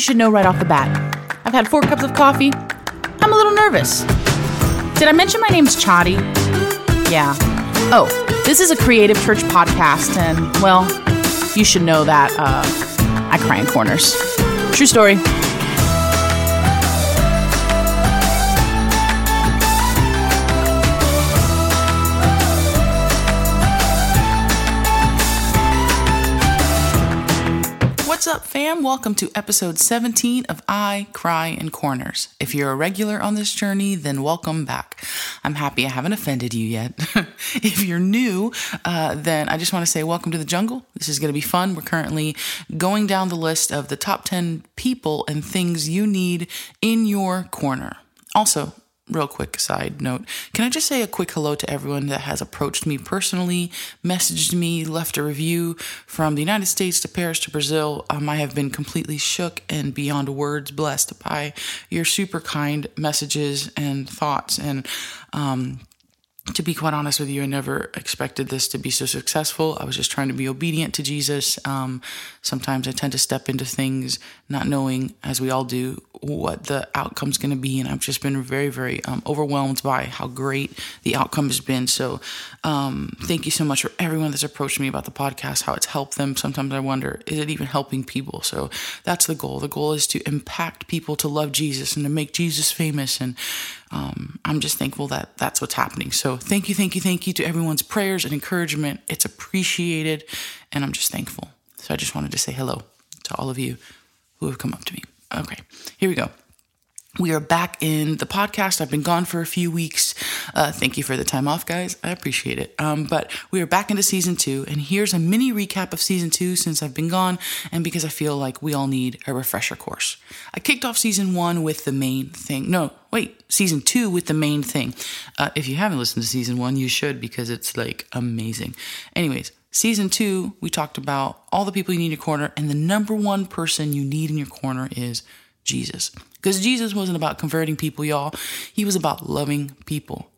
you should know right off the bat. I've had four cups of coffee. I'm a little nervous. Did I mention my name's Chadi? Yeah. Oh, this is a creative church podcast, and well, you should know that uh, I cry in corners. True story. What's up, fam? Welcome to episode 17 of I Cry in Corners. If you're a regular on this journey, then welcome back. I'm happy I haven't offended you yet. if you're new, uh, then I just want to say welcome to the jungle. This is going to be fun. We're currently going down the list of the top 10 people and things you need in your corner. Also, real quick side note. Can i just say a quick hello to everyone that has approached me personally messaged me left a review from the united states to paris to brazil. Um, i have been completely shook and beyond words blessed by your super kind messages and thoughts. And um, to be quite honest with you, I never expected this to be so successful. I was just trying to be obedient to Jesus. Um, sometimes I tend to step into things not knowing, as we all do, what the outcome's going to be. And I've just been very, very um, overwhelmed by how great the outcome has been. So um, thank you so much for everyone that's approached me about the podcast, how it's helped them. Sometimes I wonder, is it even helping people? So that's the goal. The goal is to impact people to love Jesus and to make Jesus famous. And um, I'm just thankful that that's what's happening. So thank you, thank you, thank you to everyone's prayers and encouragement. It's appreciated, and I'm just thankful. So I just wanted to say hello to all of you who have come up to me. Okay, here we go. We are back in the podcast. I've been gone for a few weeks. Uh, thank you for the time off, guys. I appreciate it. Um, but we are back into season two, and here's a mini recap of season two since I've been gone, and because I feel like we all need a refresher course. I kicked off season one with the main thing. No, wait, season two with the main thing. Uh, if you haven't listened to season one, you should because it's like amazing. Anyways, season two, we talked about all the people you need in your corner, and the number one person you need in your corner is Jesus. Because Jesus wasn't about converting people, y'all. He was about loving people.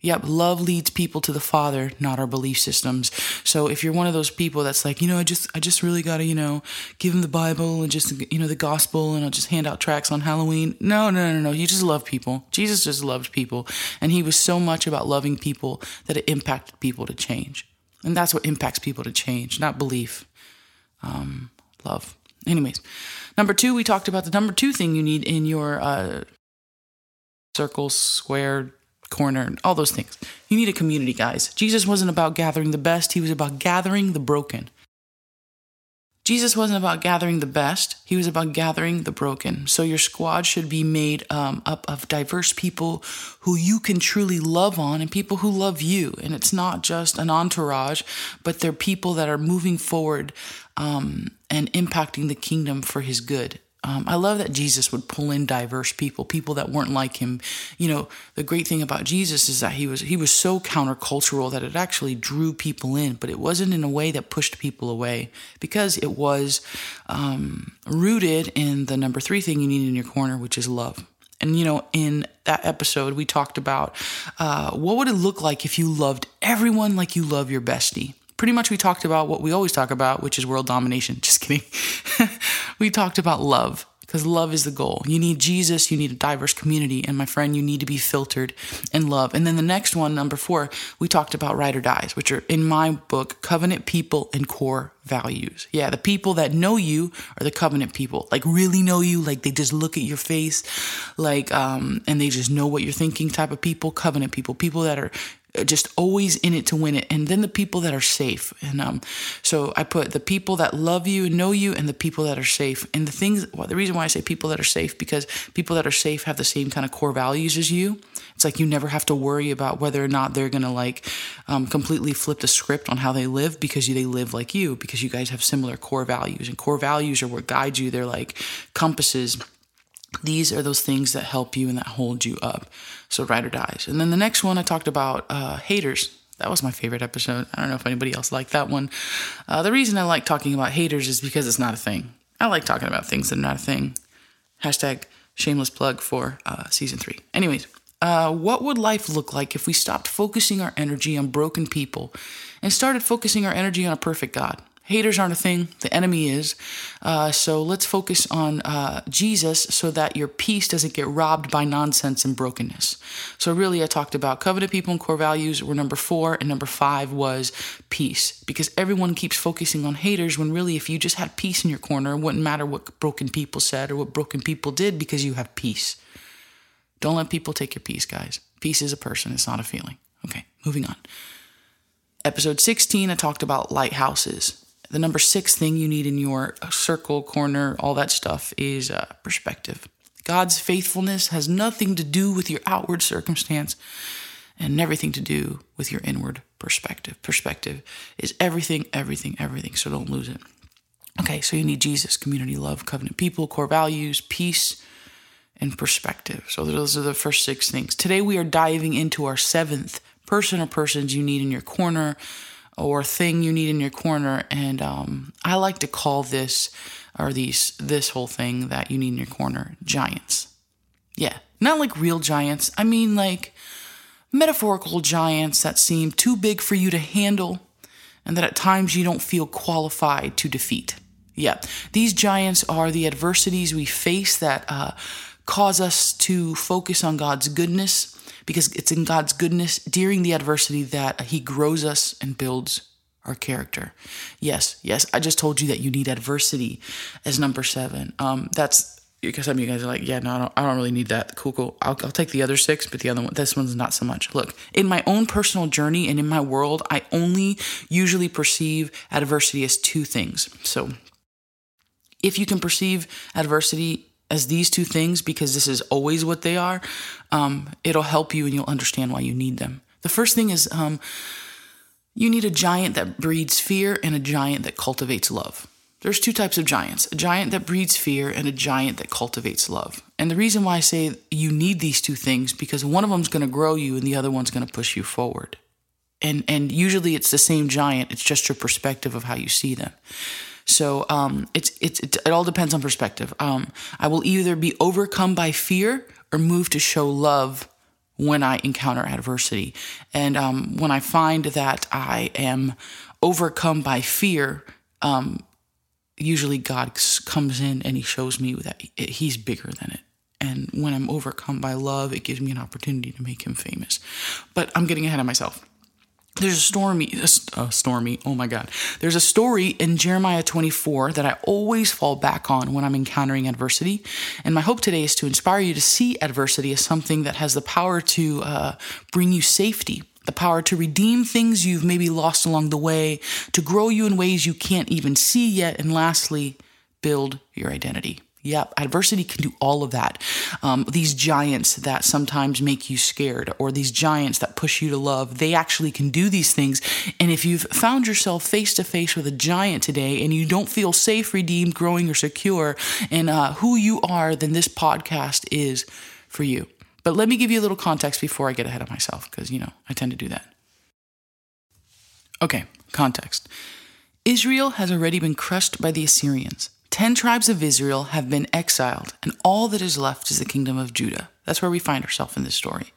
Yep, love leads people to the Father, not our belief systems. So if you're one of those people that's like, you know, I just I just really gotta, you know, give them the Bible and just you know the gospel and I'll just hand out tracts on Halloween. No, no, no, no. You just love people. Jesus just loved people. And he was so much about loving people that it impacted people to change. And that's what impacts people to change, not belief. Um, love. Anyways, number two, we talked about the number two thing you need in your uh, circle, square, corner, all those things. You need a community, guys. Jesus wasn't about gathering the best, he was about gathering the broken. Jesus wasn't about gathering the best, he was about gathering the broken. So your squad should be made um, up of diverse people who you can truly love on and people who love you. And it's not just an entourage, but they're people that are moving forward um, and impacting the kingdom for his good. Um, I love that Jesus would pull in diverse people, people that weren't like him. You know, the great thing about Jesus is that he was he was so countercultural that it actually drew people in, but it wasn't in a way that pushed people away because it was um, rooted in the number three thing you need in your corner, which is love. And you know, in that episode, we talked about uh, what would it look like if you loved everyone like you love your bestie pretty much we talked about what we always talk about, which is world domination. Just kidding. we talked about love because love is the goal. You need Jesus, you need a diverse community, and my friend, you need to be filtered in love. And then the next one, number four, we talked about ride or dies, which are in my book, covenant people and core values. Yeah, the people that know you are the covenant people, like really know you, like they just look at your face, like, um, and they just know what you're thinking type of people, covenant people, people that are just always in it to win it. And then the people that are safe. And um so i put the people that love you and know you and the people that are safe. And the things well, the reason why i say people that are safe because people that are safe have the same kind of core values as you. It's like you never have to worry about whether or not they're gonna like um, completely flip the script on how they live because they live like you because you guys have similar core values. And core values are what guide you. They're like compasses these are those things that help you and that hold you up. So ride or dies. And then the next one I talked about uh, haters. That was my favorite episode. I don't know if anybody else liked that one. Uh, the reason I like talking about haters is because it's not a thing. I like talking about things that are not a thing. Hashtag shameless plug for uh, season three. Anyways, uh, what would life look like if we stopped focusing our energy on broken people and started focusing our energy on a perfect God? Haters aren't a thing, the enemy is. Uh, so let's focus on uh, Jesus so that your peace doesn't get robbed by nonsense and brokenness. So, really, I talked about covenant people and core values were number four, and number five was peace. Because everyone keeps focusing on haters when really, if you just had peace in your corner, it wouldn't matter what broken people said or what broken people did because you have peace. Don't let people take your peace, guys. Peace is a person, it's not a feeling. Okay, moving on. Episode 16, I talked about lighthouses the number six thing you need in your circle, corner, all that stuff is uh, perspective. God's faithfulness has nothing to do with your outward circumstance and everything to do with your inward perspective. Perspective is everything, everything, everything. So don't lose it. Okay, so you need Jesus, community, love, covenant people, core values, peace, and perspective. So those are the first six things. Today we are diving into our seventh person or persons you need in your corner or thing you need in your corner. And um, I like to call this or these this whole thing that you need in your corner giants. Yeah, not like real giants. I mean like metaphorical giants that seem too big for you to handle and that at times you don't feel qualified to defeat. Yeah, these giants are the adversities we face that uh, cause us to focus on God's goodness because it's in God's goodness during the adversity that He grows us and builds our character. Yes, yes, I just told you that you need adversity as number seven. Um, that's because some of you guys are like, yeah, no, I don't, I don't really need that. Cool, cool. I'll, I'll take the other six, but the other one, this one's not so much. Look, in my own personal journey and in my world, I only usually perceive adversity as two things. So if you can perceive adversity as these two things because this is always what they are, um, it'll help you and you'll understand why you need them. The first thing is um, you need a giant that breeds fear and a giant that cultivates love. There's two types of giants a giant that breeds fear and a giant that cultivates love. And the reason why I say you need these two things because one of them's going to grow you and the other one's going to push you forward. And, and usually it's the same giant, it's just your perspective of how you see them. So um, it's, it's, it, it all depends on perspective. Um, I will either be overcome by fear or move to show love when I encounter adversity. And um, when I find that I am overcome by fear, um, usually God comes in and He shows me that He's bigger than it. And when I'm overcome by love, it gives me an opportunity to make Him famous. But I'm getting ahead of myself there's a stormy, a stormy, oh my God. There's a story in Jeremiah 24 that I always fall back on when I'm encountering adversity. And my hope today is to inspire you to see adversity as something that has the power to uh, bring you safety, the power to redeem things you've maybe lost along the way, to grow you in ways you can't even see yet, and lastly, build your identity. Yep, adversity can do all of that. Um, these giants that sometimes make you scared, or these giants that push you to love, they actually can do these things. And if you've found yourself face to face with a giant today and you don't feel safe, redeemed, growing, or secure in uh, who you are, then this podcast is for you. But let me give you a little context before I get ahead of myself, because, you know, I tend to do that. Okay, context Israel has already been crushed by the Assyrians. Ten tribes of Israel have been exiled, and all that is left is the kingdom of Judah. That's where we find ourselves in this story.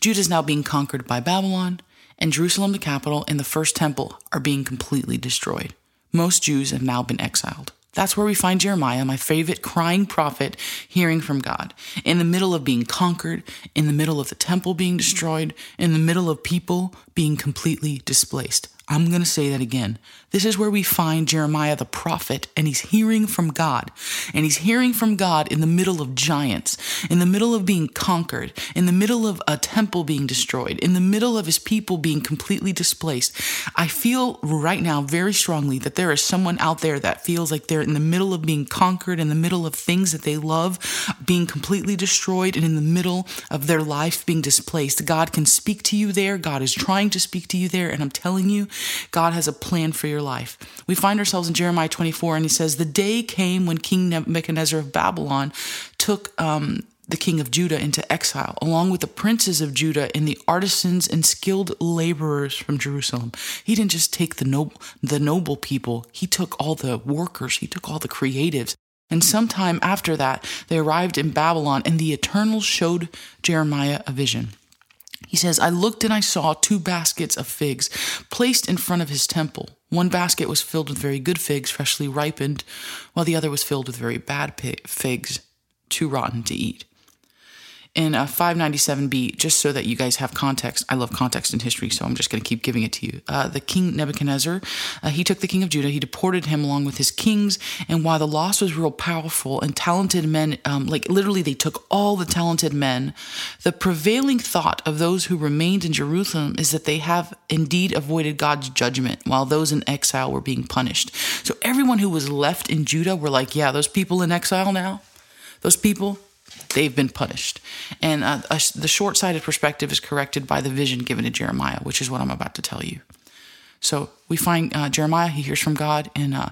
Judah is now being conquered by Babylon, and Jerusalem, the capital, and the first temple are being completely destroyed. Most Jews have now been exiled. That's where we find Jeremiah, my favorite crying prophet, hearing from God. In the middle of being conquered, in the middle of the temple being destroyed, in the middle of people being completely displaced. I'm going to say that again. This is where we find Jeremiah the prophet, and he's hearing from God. And he's hearing from God in the middle of giants, in the middle of being conquered, in the middle of a temple being destroyed, in the middle of his people being completely displaced. I feel right now very strongly that there is someone out there that feels like they're in the middle of being conquered, in the middle of things that they love being completely destroyed, and in the middle of their life being displaced. God can speak to you there. God is trying to speak to you there. And I'm telling you, God has a plan for your life. We find ourselves in Jeremiah 24, and he says, The day came when King Nebuchadnezzar of Babylon took um, the king of Judah into exile, along with the princes of Judah and the artisans and skilled laborers from Jerusalem. He didn't just take the noble, the noble people, he took all the workers, he took all the creatives. And sometime after that, they arrived in Babylon, and the Eternal showed Jeremiah a vision. He says, I looked and I saw two baskets of figs placed in front of his temple. One basket was filled with very good figs, freshly ripened, while the other was filled with very bad figs, too rotten to eat in a 597b, just so that you guys have context. I love context in history, so I'm just going to keep giving it to you. Uh, the king Nebuchadnezzar, uh, he took the king of Judah, he deported him along with his kings, and while the loss was real powerful and talented men, um, like literally they took all the talented men, the prevailing thought of those who remained in Jerusalem is that they have indeed avoided God's judgment while those in exile were being punished. So everyone who was left in Judah were like, yeah, those people in exile now, those people, they've been punished. And uh, a, the short sighted perspective is corrected by the vision given to Jeremiah, which is what I'm about to tell you. So we find uh, Jeremiah, he hears from God, and uh,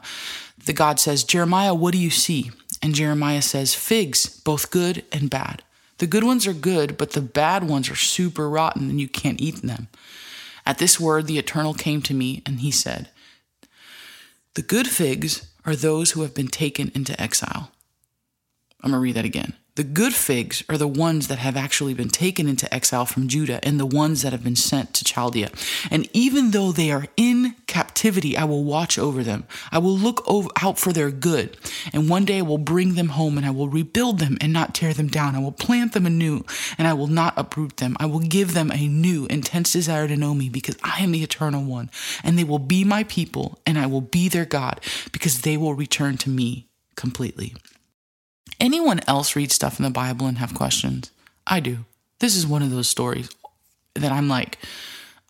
the God says, Jeremiah, what do you see? And Jeremiah says, Figs, both good and bad. The good ones are good, but the bad ones are super rotten and you can't eat them. At this word, the Eternal came to me, and he said, The good figs are those who have been taken into exile. I'm going to read that again. The good figs are the ones that have actually been taken into exile from Judah and the ones that have been sent to Chaldea. And even though they are in captivity, I will watch over them. I will look over, out for their good. And one day I will bring them home and I will rebuild them and not tear them down. I will plant them anew and I will not uproot them. I will give them a new, intense desire to know me because I am the eternal one. And they will be my people and I will be their God because they will return to me completely. Anyone else read stuff in the Bible and have questions? I do. This is one of those stories that I'm like,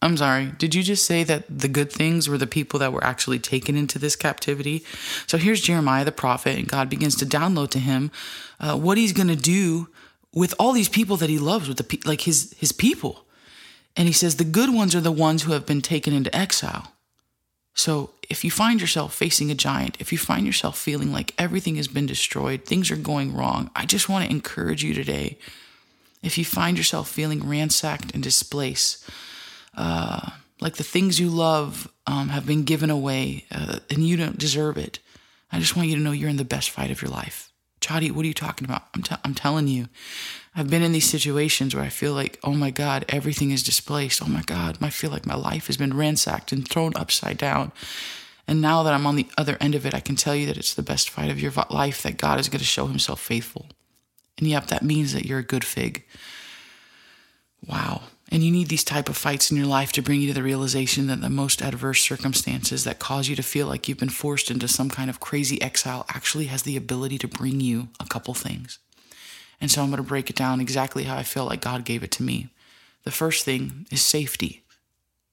I'm sorry, did you just say that the good things were the people that were actually taken into this captivity? So here's Jeremiah the prophet, and God begins to download to him uh, what he's going to do with all these people that he loves, with the like his his people. And he says the good ones are the ones who have been taken into exile. So if you find yourself facing a giant, if you find yourself feeling like everything has been destroyed, things are going wrong, I just want to encourage you today. If you find yourself feeling ransacked and displaced, uh, like the things you love um, have been given away uh, and you don't deserve it, I just want you to know you're in the best fight of your life. Chadi, what are you talking about? I'm, t- I'm telling you, I've been in these situations where I feel like, oh my God, everything is displaced. Oh my God, I feel like my life has been ransacked and thrown upside down. And now that I'm on the other end of it, I can tell you that it's the best fight of your life, that God is going to show himself faithful. And yep, that means that you're a good fig. Wow. And you need these type of fights in your life to bring you to the realization that the most adverse circumstances that cause you to feel like you've been forced into some kind of crazy exile actually has the ability to bring you a couple things. And so I'm going to break it down exactly how I feel like God gave it to me. The first thing is safety.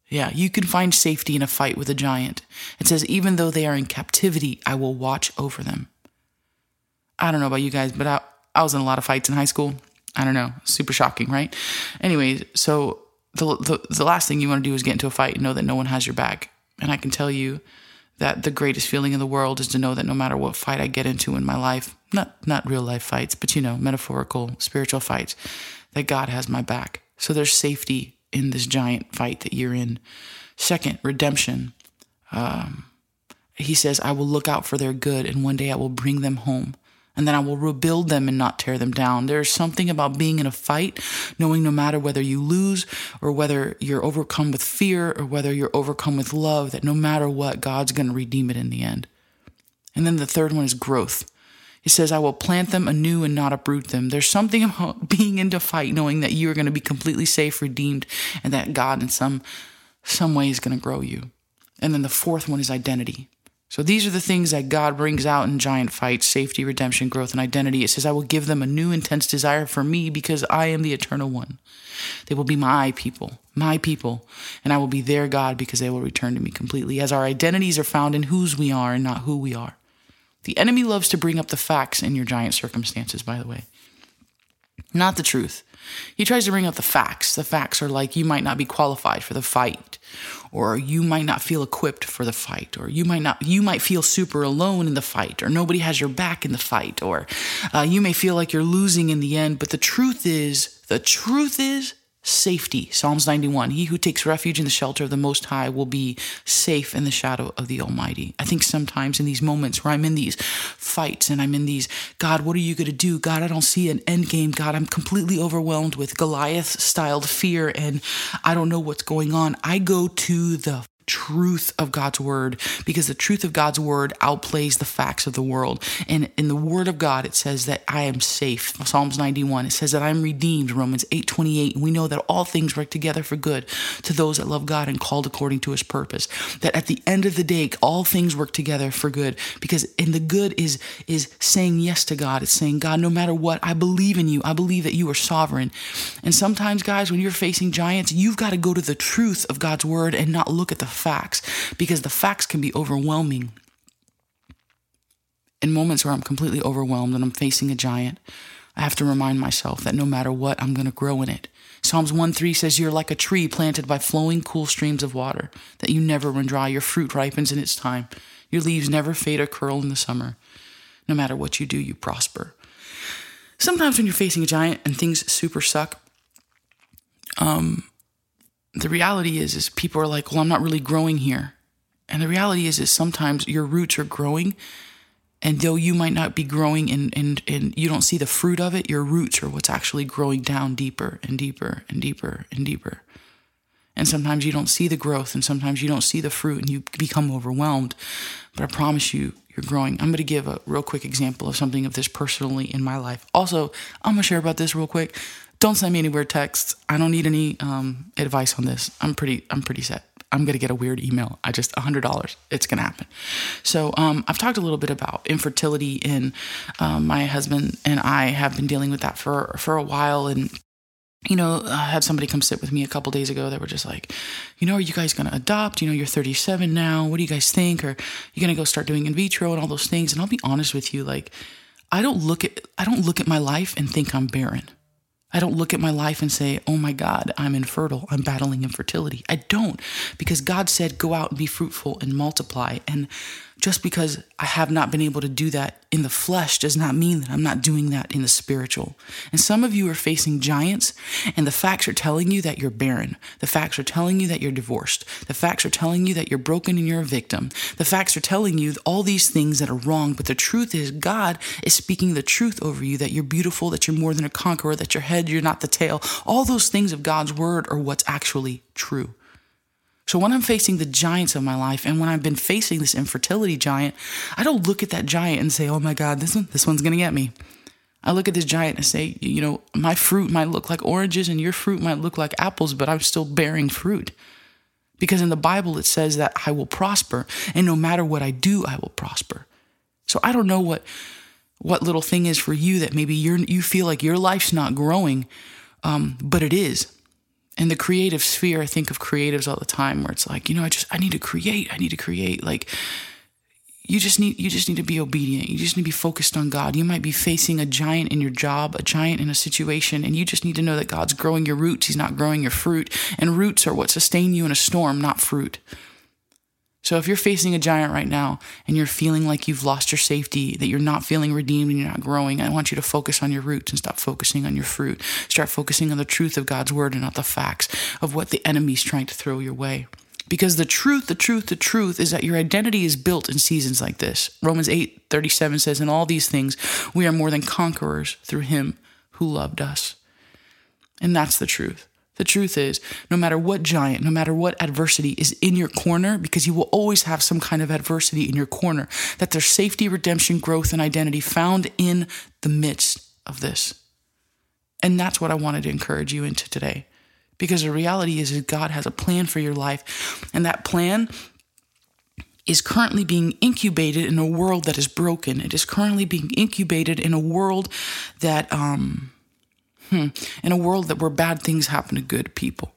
Yeah, you can find safety in a fight with a giant. It says, even though they are in captivity, I will watch over them. I don't know about you guys, but I, I was in a lot of fights in high school. I don't know, super shocking, right? Anyways, so the, the, the last thing you want to do is get into a fight and know that no one has your back. And I can tell you that the greatest feeling in the world is to know that no matter what fight I get into in my life, not not real life fights, but you know, metaphorical, spiritual fights, that God has my back. So there's safety in this giant fight that you're in. Second, redemption. Um, he says, I will look out for their good, and one day I will bring them home and then I will rebuild them and not tear them down. There's something about being in a fight, knowing no matter whether you lose or whether you're overcome with fear or whether you're overcome with love, that no matter what, God's going to redeem it in the end. And then the third one is growth. He says, I will plant them anew and not uproot them. There's something about being into fight, knowing that you are going to be completely safe, redeemed, and that God in some some way is going to grow you. And then the fourth one is identity. So these are the things that God brings out in giant fights safety, redemption, growth, and identity. It says, I will give them a new intense desire for me because I am the eternal one. They will be my people, my people, and I will be their God because they will return to me completely. As our identities are found in whose we are and not who we are. The enemy loves to bring up the facts in your giant circumstances, by the way, not the truth. He tries to bring up the facts. The facts are like you might not be qualified for the fight, or you might not feel equipped for the fight, or you might not you might feel super alone in the fight, or nobody has your back in the fight, or uh, you may feel like you're losing in the end. But the truth is, the truth is safety. Psalms 91 He who takes refuge in the shelter of the Most High will be safe in the shadow of the Almighty. I think sometimes in these moments where I'm in these fights and I'm in these, God, what are you going to do? God, I don't see an end game. God, I'm completely overwhelmed with Goliath styled fear and I don't know what's going on. I go to the truth of God's word because the truth of God's word outplays the facts of the world. And in the word of God, it says that I am safe. Psalms 91, it says that I'm redeemed. Romans 8 28. And we know that all things work together for good to those that love God and called according to his purpose. That at the end of the day, all things work together for good because in the good is, is saying yes to God. It's saying, God, no matter what, I believe in you. I believe that you are sovereign. And sometimes, guys, when you're facing giants, you've got to go to the truth of God's word and not look at the facts because the facts can be overwhelming. In moments where I'm completely overwhelmed and I'm facing a giant, I have to remind myself that no matter what, I'm going to grow in it. Psalms 1 3 says, You're like a tree planted by flowing, cool streams of water, that you never run dry. Your fruit ripens in its time. Your leaves never fade or curl in the summer. No matter what you do, you prosper. Sometimes when you're facing a giant and things super suck, um, the reality is is people are like, well, I'm not really growing here. And the reality is is sometimes your roots are growing and though you might not be growing and, and, and you don't see the fruit of it, your roots are what's actually growing down deeper and deeper and deeper and deeper. And sometimes you don't see the growth and sometimes you don't see the fruit and you become overwhelmed. But I promise you, you're growing. I'm going to give a real quick example of something of this personally in my life. Also, I'm going to share about this real quick. Don't send me any weird texts. I don't need any um, advice on this. I'm pretty. I'm pretty set. I'm gonna get a weird email. I just hundred dollars. It's gonna happen. So um, I've talked a little bit about infertility, and um, my husband and I have been dealing with that for for a while, and you know, I had somebody come sit with me a couple days ago that were just like, you know, are you guys going to adopt? You know, you're 37 now. What do you guys think? Or you're going to go start doing in vitro and all those things? And I'll be honest with you, like, I don't look at I don't look at my life and think I'm barren. I don't look at my life and say, oh my God, I'm infertile. I'm battling infertility. I don't, because God said, go out and be fruitful and multiply. And just because I have not been able to do that in the flesh does not mean that I'm not doing that in the spiritual. And some of you are facing giants, and the facts are telling you that you're barren. The facts are telling you that you're divorced. The facts are telling you that you're broken and you're a victim. The facts are telling you all these things that are wrong, but the truth is, God is speaking the truth over you that you're beautiful, that you're more than a conqueror, that your head, you're not the tail. All those things of God's word are what's actually true. So when I'm facing the giants of my life and when I've been facing this infertility giant, I don't look at that giant and say, "Oh my god, this one this one's going to get me." I look at this giant and say, you know, my fruit might look like oranges and your fruit might look like apples, but I'm still bearing fruit. Because in the Bible it says that I will prosper and no matter what I do, I will prosper. So I don't know what what little thing is for you that maybe you're you feel like your life's not growing, um, but it is in the creative sphere, I think of creatives all the time where it's like, you know, I just I need to create. I need to create. Like you just need you just need to be obedient. You just need to be focused on God. You might be facing a giant in your job, a giant in a situation, and you just need to know that God's growing your roots. He's not growing your fruit. And roots are what sustain you in a storm, not fruit. So if you're facing a giant right now and you're feeling like you've lost your safety, that you're not feeling redeemed and you're not growing, I want you to focus on your roots and stop focusing on your fruit. Start focusing on the truth of God's word and not the facts of what the enemy's trying to throw your way. Because the truth, the truth, the truth is that your identity is built in seasons like this. Romans 8 37 says, In all these things, we are more than conquerors through him who loved us. And that's the truth. The truth is, no matter what giant, no matter what adversity is in your corner, because you will always have some kind of adversity in your corner, that there's safety, redemption, growth, and identity found in the midst of this. And that's what I wanted to encourage you into today. Because the reality is, is God has a plan for your life, and that plan is currently being incubated in a world that is broken. It is currently being incubated in a world that um, Hmm. In a world that where bad things happen to good people.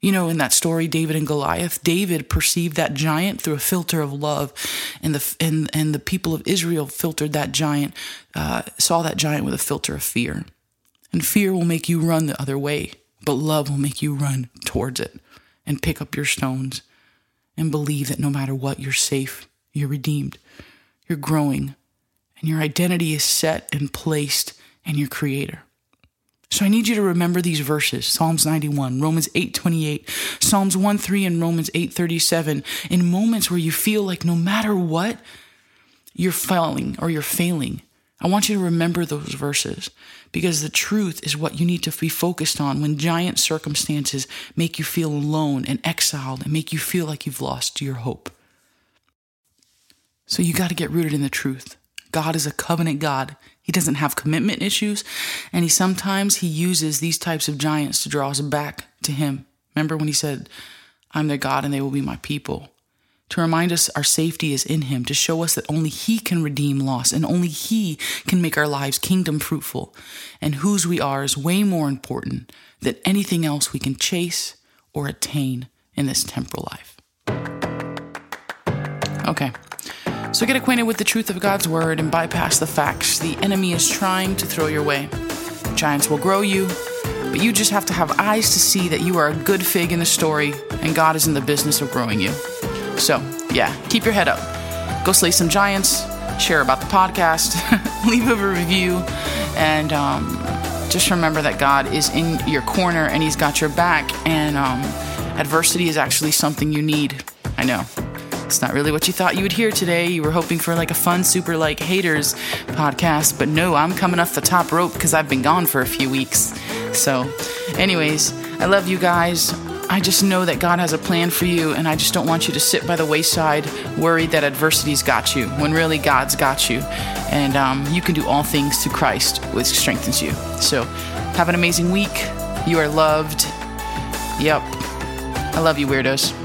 You know, in that story, David and Goliath, David perceived that giant through a filter of love, and the and and the people of Israel filtered that giant, uh, saw that giant with a filter of fear. And fear will make you run the other way, but love will make you run towards it and pick up your stones and believe that no matter what, you're safe, you're redeemed, you're growing, and your identity is set and placed and your creator. So I need you to remember these verses, Psalms 91, Romans 8:28, Psalms 1 3 and Romans 8:37, in moments where you feel like no matter what, you're failing or you're failing. I want you to remember those verses because the truth is what you need to be focused on when giant circumstances make you feel alone and exiled and make you feel like you've lost your hope. So you got to get rooted in the truth. God is a covenant God. He doesn't have commitment issues, and he sometimes he uses these types of giants to draw us back to him. Remember when he said, "I'm their God and they will be my people." To remind us our safety is in him, to show us that only he can redeem loss and only he can make our lives kingdom fruitful. And whose we are is way more important than anything else we can chase or attain in this temporal life. Okay. So get acquainted with the truth of God's word and bypass the facts the enemy is trying to throw your way. Giants will grow you, but you just have to have eyes to see that you are a good fig in the story and God is in the business of growing you. So, yeah, keep your head up. Go slay some giants, share about the podcast, leave a review, and um, just remember that God is in your corner and He's got your back, and um, adversity is actually something you need. I know. It's not really what you thought you would hear today. You were hoping for like a fun, super like haters podcast, but no, I'm coming off the top rope because I've been gone for a few weeks. So, anyways, I love you guys. I just know that God has a plan for you, and I just don't want you to sit by the wayside worried that adversity's got you when really God's got you. And um, you can do all things through Christ, which strengthens you. So, have an amazing week. You are loved. Yep. I love you, weirdos.